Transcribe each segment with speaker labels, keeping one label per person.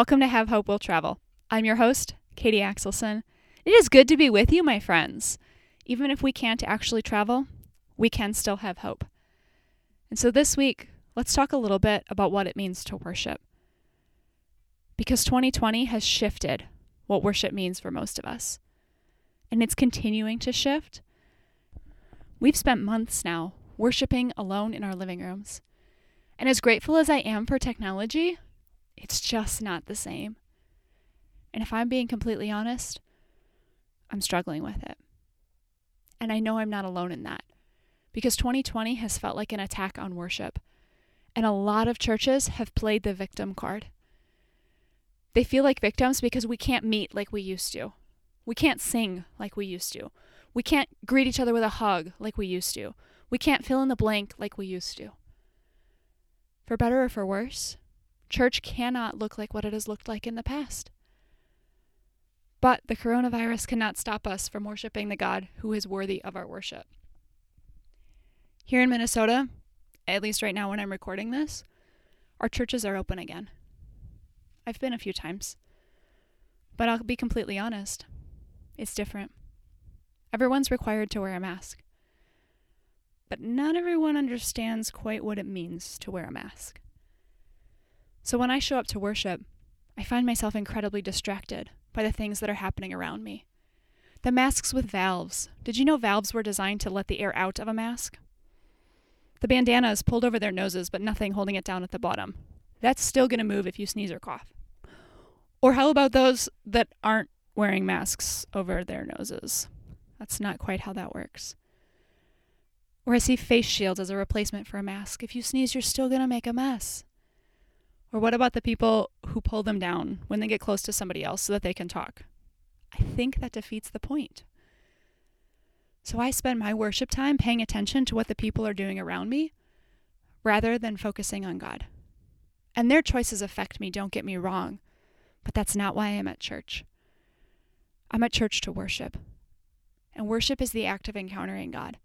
Speaker 1: Welcome to Have Hope Will Travel. I'm your host, Katie Axelson. It is good to be with you, my friends. Even if we can't actually travel, we can still have hope. And so this week, let's talk a little bit about what it means to worship. Because 2020 has shifted what worship means for most of us, and it's continuing to shift. We've spent months now worshiping alone in our living rooms. And as grateful as I am for technology, it's just not the same. And if I'm being completely honest, I'm struggling with it. And I know I'm not alone in that because 2020 has felt like an attack on worship. And a lot of churches have played the victim card. They feel like victims because we can't meet like we used to. We can't sing like we used to. We can't greet each other with a hug like we used to. We can't fill in the blank like we used to. For better or for worse, Church cannot look like what it has looked like in the past. But the coronavirus cannot stop us from worshiping the God who is worthy of our worship. Here in Minnesota, at least right now when I'm recording this, our churches are open again. I've been a few times. But I'll be completely honest, it's different. Everyone's required to wear a mask. But not everyone understands quite what it means to wear a mask. So when I show up to worship, I find myself incredibly distracted by the things that are happening around me. The masks with valves. Did you know valves were designed to let the air out of a mask? The bandanas pulled over their noses, but nothing holding it down at the bottom. That's still going to move if you sneeze or cough. Or how about those that aren't wearing masks over their noses? That's not quite how that works. Or I see face shields as a replacement for a mask. If you sneeze, you're still going to make a mess. Or what about the people who pull them down when they get close to somebody else so that they can talk? I think that defeats the point. So I spend my worship time paying attention to what the people are doing around me rather than focusing on God. And their choices affect me, don't get me wrong, but that's not why I'm at church. I'm at church to worship. And worship is the act of encountering God.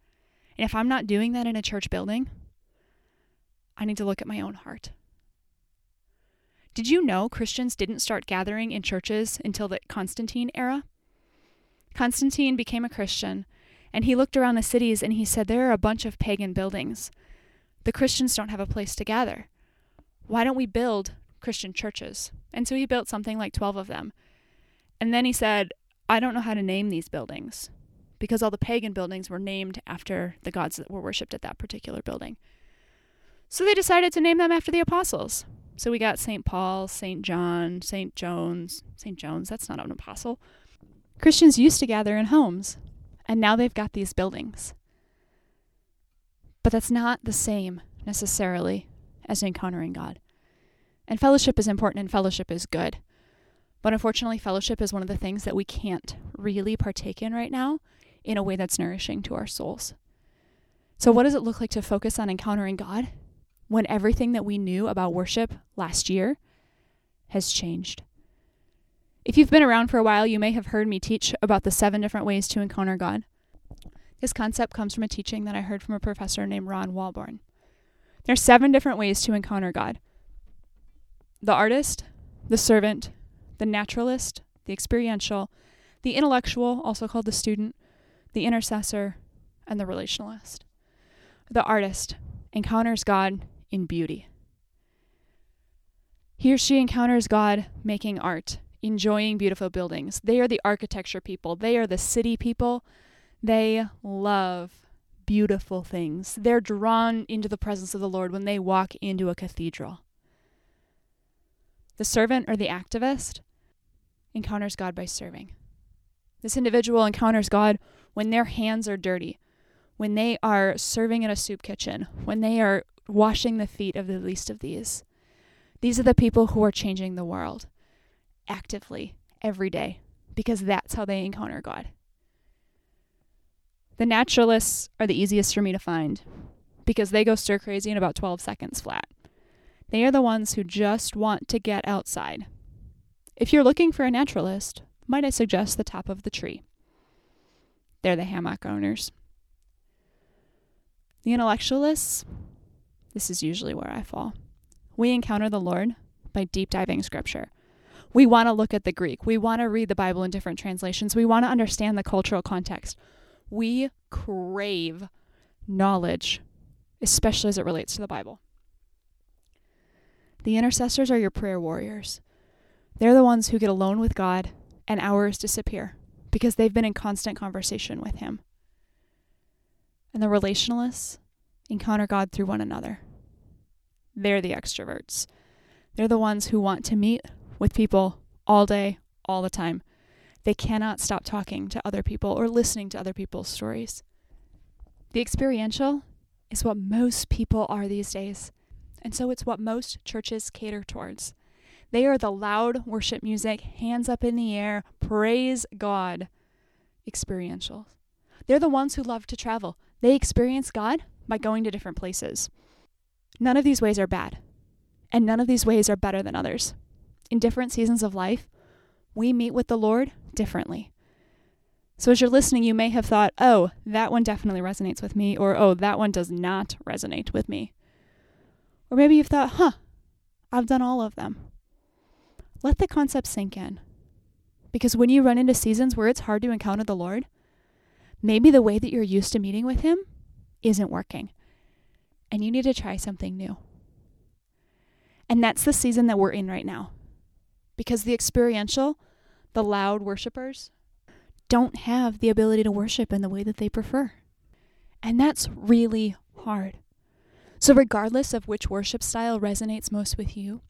Speaker 1: And if I'm not doing that in a church building, I need to look at my own heart. Did you know Christians didn't start gathering in churches until the Constantine era? Constantine became a Christian, and he looked around the cities and he said, There are a bunch of pagan buildings. The Christians don't have a place to gather. Why don't we build Christian churches? And so he built something like 12 of them. And then he said, I don't know how to name these buildings because all the pagan buildings were named after the gods that were worshipped at that particular building. So they decided to name them after the apostles. So we got St. Paul, St. John, St. Jones. St. Jones, that's not an apostle. Christians used to gather in homes, and now they've got these buildings. But that's not the same necessarily as encountering God. And fellowship is important and fellowship is good. But unfortunately, fellowship is one of the things that we can't really partake in right now in a way that's nourishing to our souls. So, what does it look like to focus on encountering God when everything that we knew about worship last year has changed. If you've been around for a while, you may have heard me teach about the seven different ways to encounter God. This concept comes from a teaching that I heard from a professor named Ron Walborn. There are seven different ways to encounter God the artist, the servant, the naturalist, the experiential, the intellectual, also called the student, the intercessor, and the relationalist. The artist encounters God in beauty. He or she encounters God making art, enjoying beautiful buildings. They are the architecture people, they are the city people. They love beautiful things. They're drawn into the presence of the Lord when they walk into a cathedral. The servant or the activist encounters God by serving. This individual encounters God when their hands are dirty, when they are serving in a soup kitchen, when they are washing the feet of the least of these. These are the people who are changing the world actively every day because that's how they encounter God. The naturalists are the easiest for me to find because they go stir crazy in about 12 seconds flat. They are the ones who just want to get outside. If you're looking for a naturalist, might I suggest the top of the tree? They're the hammock owners. The intellectualists, this is usually where I fall. We encounter the Lord by deep diving scripture. We want to look at the Greek. We want to read the Bible in different translations. We want to understand the cultural context. We crave knowledge, especially as it relates to the Bible. The intercessors are your prayer warriors. They're the ones who get alone with God and hours disappear because they've been in constant conversation with Him. And the relationalists encounter God through one another. They're the extroverts. They're the ones who want to meet with people all day, all the time. They cannot stop talking to other people or listening to other people's stories. The experiential is what most people are these days, and so it's what most churches cater towards. They are the loud worship music, hands up in the air, praise God experiential. They're the ones who love to travel. They experience God by going to different places. None of these ways are bad, and none of these ways are better than others. In different seasons of life, we meet with the Lord differently. So, as you're listening, you may have thought, oh, that one definitely resonates with me, or oh, that one does not resonate with me. Or maybe you've thought, huh, I've done all of them. Let the concept sink in. Because when you run into seasons where it's hard to encounter the Lord, maybe the way that you're used to meeting with Him isn't working. And you need to try something new. And that's the season that we're in right now. Because the experiential, the loud worshipers, don't have the ability to worship in the way that they prefer. And that's really hard. So, regardless of which worship style resonates most with you,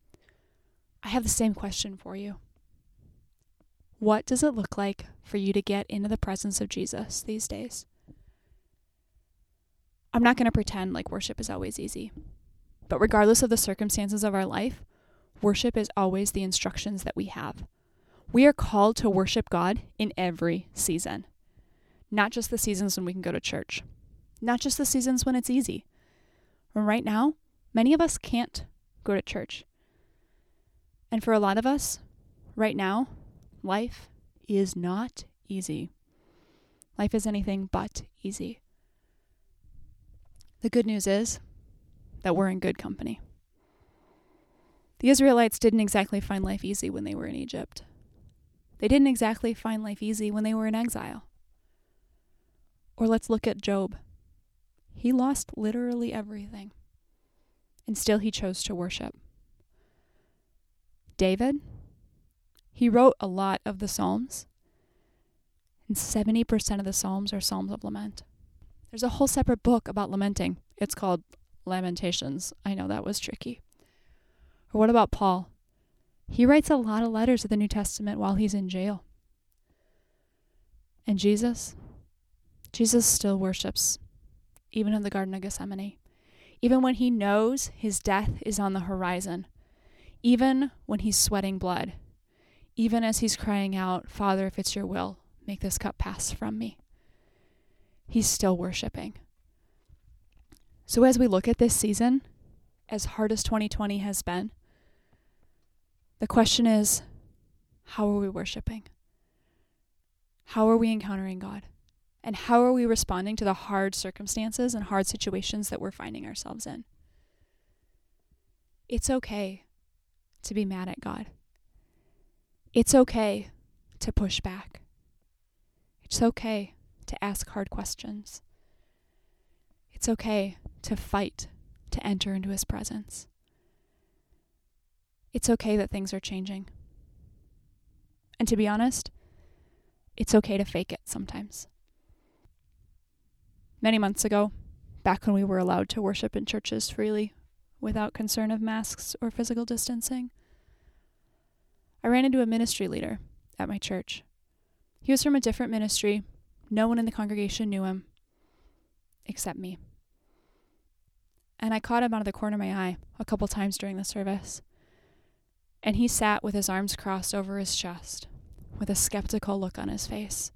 Speaker 1: I have the same question for you. What does it look like for you to get into the presence of Jesus these days? I'm not going to pretend like worship is always easy. But regardless of the circumstances of our life, worship is always the instructions that we have. We are called to worship God in every season, not just the seasons when we can go to church, not just the seasons when it's easy. Right now, many of us can't go to church. And for a lot of us, right now, life is not easy. Life is anything but easy. The good news is that we're in good company. The Israelites didn't exactly find life easy when they were in Egypt. They didn't exactly find life easy when they were in exile. Or let's look at Job. He lost literally everything, and still he chose to worship. David, he wrote a lot of the Psalms, and 70% of the Psalms are Psalms of lament. There's a whole separate book about lamenting. It's called Lamentations. I know that was tricky. Or what about Paul? He writes a lot of letters of the New Testament while he's in jail. And Jesus? Jesus still worships, even in the Garden of Gethsemane, even when he knows his death is on the horizon, even when he's sweating blood, even as he's crying out, Father, if it's your will, make this cup pass from me. He's still worshiping. So, as we look at this season, as hard as 2020 has been, the question is how are we worshiping? How are we encountering God? And how are we responding to the hard circumstances and hard situations that we're finding ourselves in? It's okay to be mad at God. It's okay to push back. It's okay to ask hard questions. It's okay to fight to enter into His presence. It's okay that things are changing. And to be honest, it's okay to fake it sometimes. Many months ago, back when we were allowed to worship in churches freely without concern of masks or physical distancing, I ran into a ministry leader at my church. He was from a different ministry. No one in the congregation knew him except me. And I caught him out of the corner of my eye a couple times during the service and he sat with his arms crossed over his chest, with a skeptical look on his face.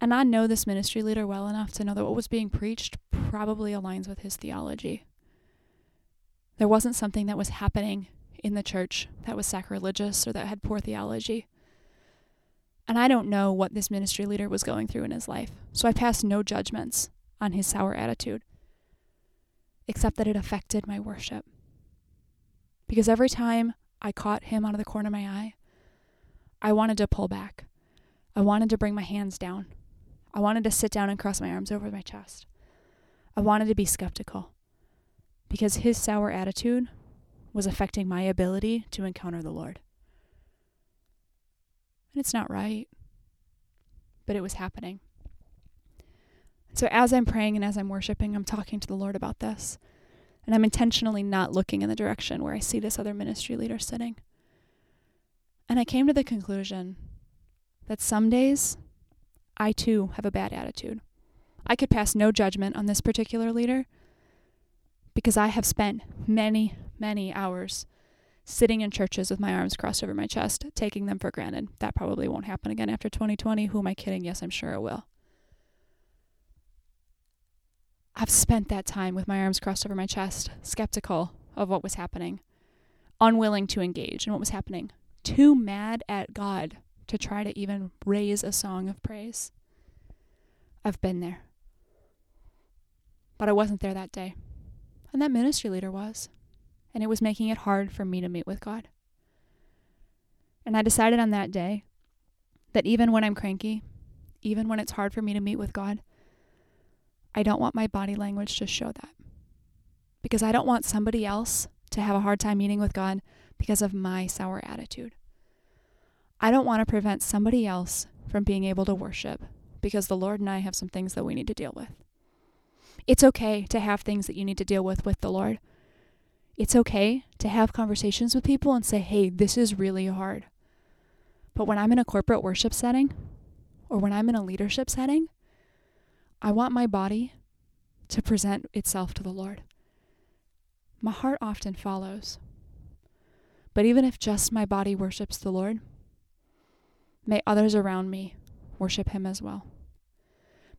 Speaker 1: And I know this ministry leader well enough to know that what was being preached probably aligns with his theology. There wasn't something that was happening in the church that was sacrilegious or that had poor theology. And I don't know what this ministry leader was going through in his life, so I pass no judgments on his sour attitude, except that it affected my worship. Because every time I caught him out of the corner of my eye. I wanted to pull back. I wanted to bring my hands down. I wanted to sit down and cross my arms over my chest. I wanted to be skeptical because his sour attitude was affecting my ability to encounter the Lord. And it's not right, but it was happening. So as I'm praying and as I'm worshiping, I'm talking to the Lord about this. And I'm intentionally not looking in the direction where I see this other ministry leader sitting. And I came to the conclusion that some days I too have a bad attitude. I could pass no judgment on this particular leader because I have spent many, many hours sitting in churches with my arms crossed over my chest, taking them for granted. That probably won't happen again after 2020. Who am I kidding? Yes, I'm sure it will. I've spent that time with my arms crossed over my chest, skeptical of what was happening, unwilling to engage in what was happening, too mad at God to try to even raise a song of praise. I've been there. But I wasn't there that day. And that ministry leader was. And it was making it hard for me to meet with God. And I decided on that day that even when I'm cranky, even when it's hard for me to meet with God, I don't want my body language to show that. Because I don't want somebody else to have a hard time meeting with God because of my sour attitude. I don't want to prevent somebody else from being able to worship because the Lord and I have some things that we need to deal with. It's okay to have things that you need to deal with with the Lord. It's okay to have conversations with people and say, hey, this is really hard. But when I'm in a corporate worship setting or when I'm in a leadership setting, I want my body to present itself to the Lord. My heart often follows. But even if just my body worships the Lord, may others around me worship Him as well.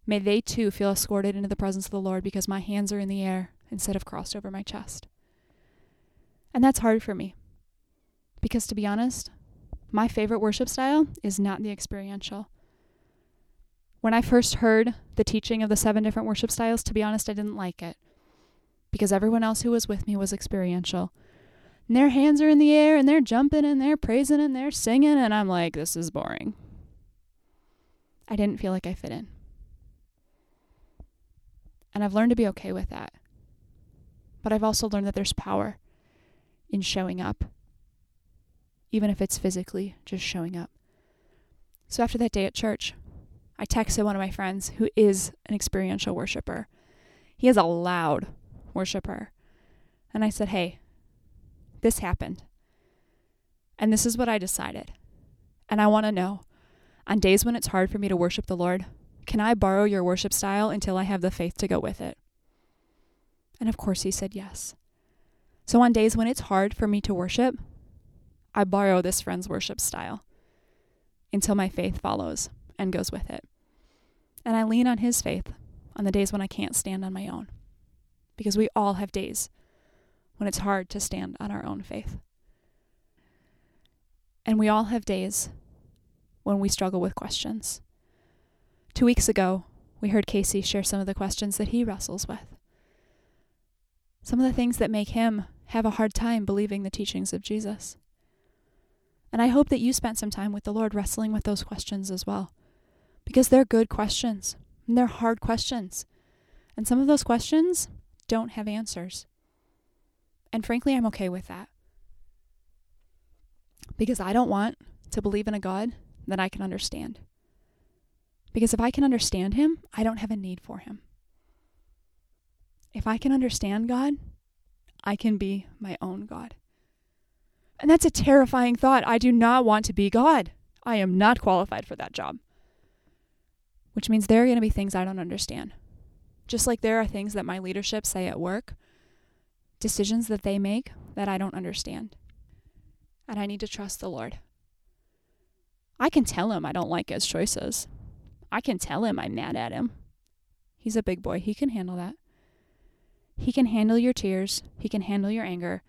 Speaker 1: May they too feel escorted into the presence of the Lord because my hands are in the air instead of crossed over my chest. And that's hard for me. Because to be honest, my favorite worship style is not the experiential. When I first heard the teaching of the seven different worship styles, to be honest, I didn't like it because everyone else who was with me was experiential. And their hands are in the air and they're jumping and they're praising and they're singing, and I'm like, this is boring. I didn't feel like I fit in. And I've learned to be okay with that. But I've also learned that there's power in showing up, even if it's physically just showing up. So after that day at church, I texted one of my friends who is an experiential worshiper. He is a loud worshiper. And I said, Hey, this happened. And this is what I decided. And I want to know on days when it's hard for me to worship the Lord, can I borrow your worship style until I have the faith to go with it? And of course, he said yes. So on days when it's hard for me to worship, I borrow this friend's worship style until my faith follows and goes with it. And I lean on His faith on the days when I can't stand on my own. Because we all have days when it's hard to stand on our own faith. And we all have days when we struggle with questions. Two weeks ago, we heard Casey share some of the questions that he wrestles with. Some of the things that make him have a hard time believing the teachings of Jesus. And I hope that you spent some time with the Lord wrestling with those questions as well because they're good questions and they're hard questions. And some of those questions don't have answers. And frankly, I'm okay with that. Because I don't want to believe in a God that I can understand. Because if I can understand Him, I don't have a need for Him. If I can understand God, I can be my own God. And that's a terrifying thought. I do not want to be God. I am not qualified for that job which means there are going to be things I don't understand. Just like there are things that my leadership say at work, decisions that they make that I don't understand. And I need to trust the Lord. I can tell him I don't like his choices. I can tell him I'm mad at him. He's a big boy. He can handle that. He can handle your tears. He can handle your anger.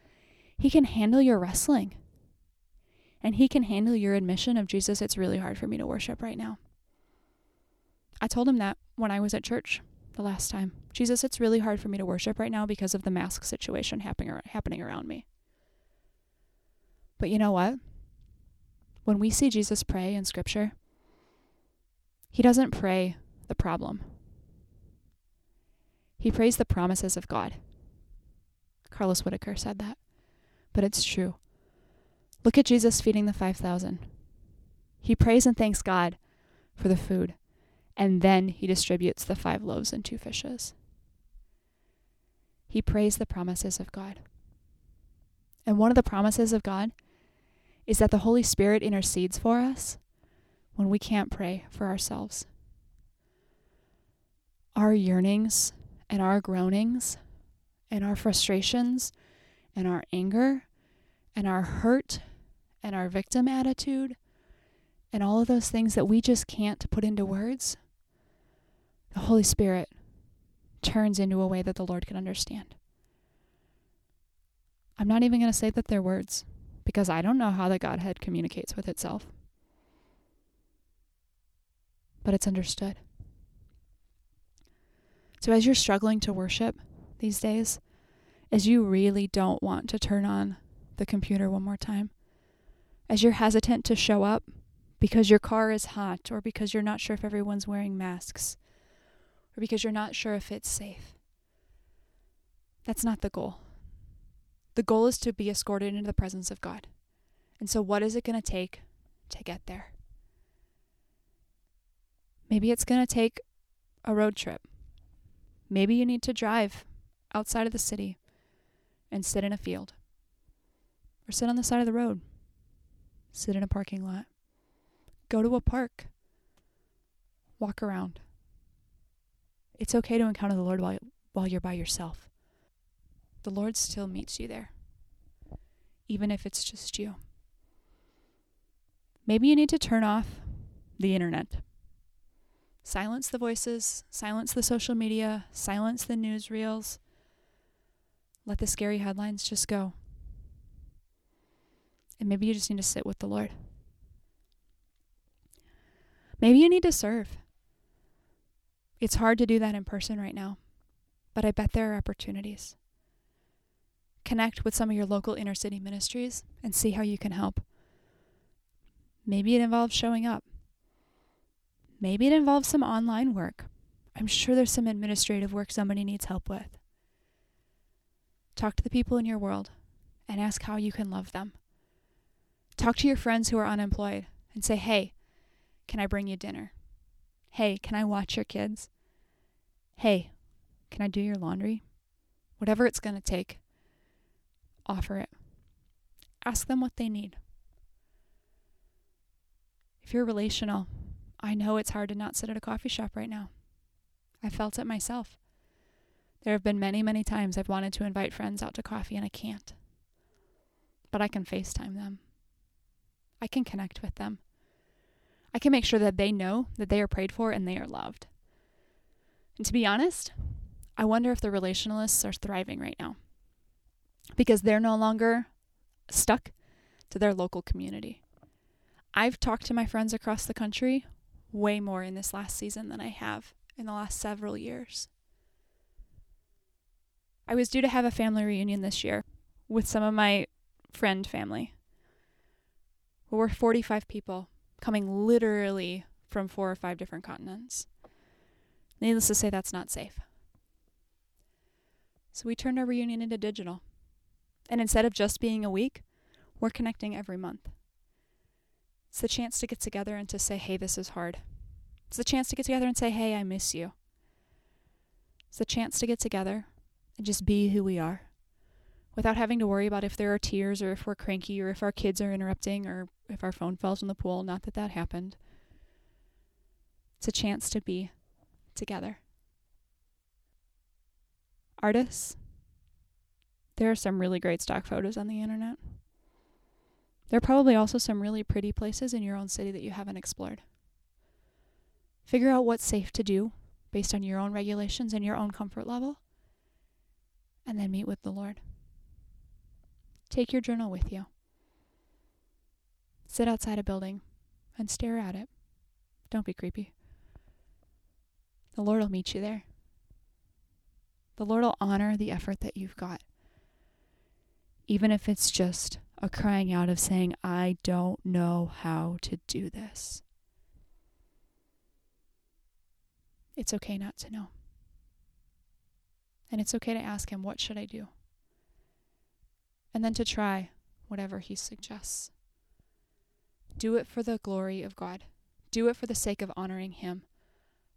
Speaker 1: He can handle your wrestling. And he can handle your admission of Jesus, it's really hard for me to worship right now. I told him that when I was at church the last time. Jesus, it's really hard for me to worship right now because of the mask situation happening happening around me. But you know what? When we see Jesus pray in Scripture, he doesn't pray the problem, he prays the promises of God. Carlos Whittaker said that, but it's true. Look at Jesus feeding the 5,000. He prays and thanks God for the food, and then he distributes the five loaves and two fishes. He prays the promises of God. And one of the promises of God is that the Holy Spirit intercedes for us when we can't pray for ourselves. Our yearnings and our groanings and our frustrations and our anger and our hurt and our victim attitude and all of those things that we just can't put into words, the Holy Spirit turns into a way that the Lord can understand. I'm not even going to say that they're words because I don't know how the Godhead communicates with itself. But it's understood. So, as you're struggling to worship these days, as you really don't want to turn on the computer one more time, as you're hesitant to show up because your car is hot, or because you're not sure if everyone's wearing masks, or because you're not sure if it's safe, that's not the goal. The goal is to be escorted into the presence of God. And so, what is it going to take to get there? Maybe it's going to take a road trip. Maybe you need to drive outside of the city and sit in a field, or sit on the side of the road, sit in a parking lot, go to a park, walk around. It's okay to encounter the Lord while, while you're by yourself. The Lord still meets you there, even if it's just you. Maybe you need to turn off the internet. Silence the voices, silence the social media, silence the newsreels. Let the scary headlines just go. And maybe you just need to sit with the Lord. Maybe you need to serve. It's hard to do that in person right now, but I bet there are opportunities. Connect with some of your local inner city ministries and see how you can help. Maybe it involves showing up. Maybe it involves some online work. I'm sure there's some administrative work somebody needs help with. Talk to the people in your world and ask how you can love them. Talk to your friends who are unemployed and say, hey, can I bring you dinner? Hey, can I watch your kids? Hey, can I do your laundry? Whatever it's going to take, offer it. Ask them what they need. If you're relational, I know it's hard to not sit at a coffee shop right now. I felt it myself. There have been many, many times I've wanted to invite friends out to coffee and I can't. But I can FaceTime them. I can connect with them. I can make sure that they know that they are prayed for and they are loved. And to be honest, I wonder if the relationalists are thriving right now because they're no longer stuck to their local community. I've talked to my friends across the country way more in this last season than I have in the last several years. I was due to have a family reunion this year with some of my friend family. We're 45 people coming literally from four or five different continents. Needless to say, that's not safe. So we turned our reunion into digital. And instead of just being a week, we're connecting every month. It's the chance to get together and to say, hey, this is hard. It's the chance to get together and say, hey, I miss you. It's the chance to get together and just be who we are without having to worry about if there are tears or if we're cranky or if our kids are interrupting or if our phone falls in the pool. Not that that happened. It's a chance to be together. Artists, there are some really great stock photos on the internet. There are probably also some really pretty places in your own city that you haven't explored. Figure out what's safe to do based on your own regulations and your own comfort level, and then meet with the Lord. Take your journal with you. Sit outside a building and stare at it. Don't be creepy. The Lord will meet you there. The Lord will honor the effort that you've got, even if it's just a crying out of saying, I don't know how to do this. It's okay not to know. And it's okay to ask Him, What should I do? And then to try whatever He suggests. Do it for the glory of God, do it for the sake of honoring Him.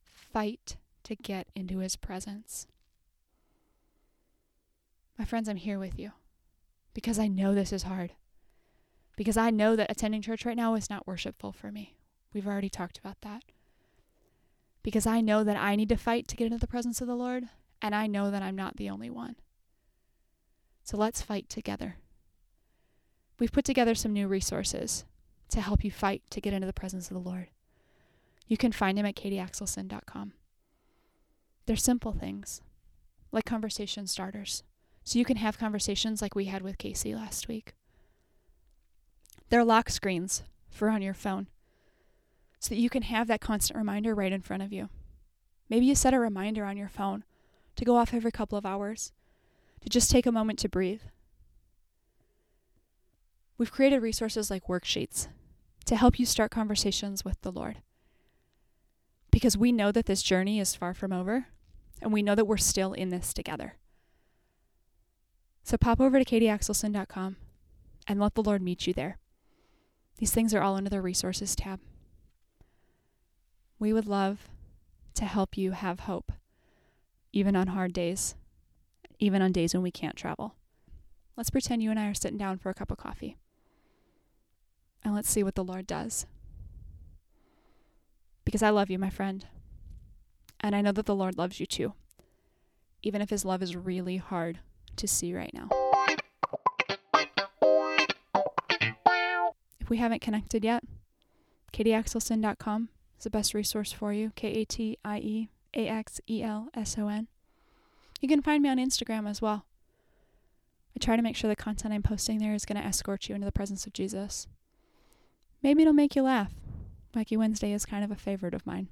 Speaker 1: Fight to get into His presence. My friends, I'm here with you because I know this is hard. Because I know that attending church right now is not worshipful for me. We've already talked about that. Because I know that I need to fight to get into the presence of the Lord, and I know that I'm not the only one. So let's fight together. We've put together some new resources to help you fight to get into the presence of the Lord. You can find them at katieaxelson.com. They're simple things, like conversation starters. So you can have conversations like we had with Casey last week. They're lock screens for on your phone so that you can have that constant reminder right in front of you. Maybe you set a reminder on your phone to go off every couple of hours, to just take a moment to breathe. We've created resources like worksheets to help you start conversations with the Lord. Because we know that this journey is far from over, and we know that we're still in this together. So pop over to katieaxelson.com and let the Lord meet you there. These things are all under the resources tab. We would love to help you have hope, even on hard days, even on days when we can't travel. Let's pretend you and I are sitting down for a cup of coffee. And let's see what the Lord does. Because I love you, my friend. And I know that the Lord loves you too, even if His love is really hard to see right now. If we haven't connected yet, katieaxelson.com is the best resource for you. K A T I E A X E L S O N. You can find me on Instagram as well. I try to make sure the content I'm posting there is going to escort you into the presence of Jesus. Maybe it'll make you laugh. Wacky Wednesday is kind of a favorite of mine.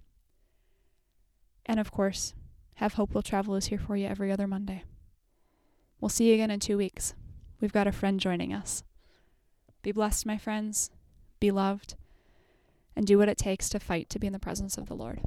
Speaker 1: And of course, Have Hope Will Travel is here for you every other Monday. We'll see you again in two weeks. We've got a friend joining us. Be blessed, my friends. Be loved. And do what it takes to fight to be in the presence of the Lord.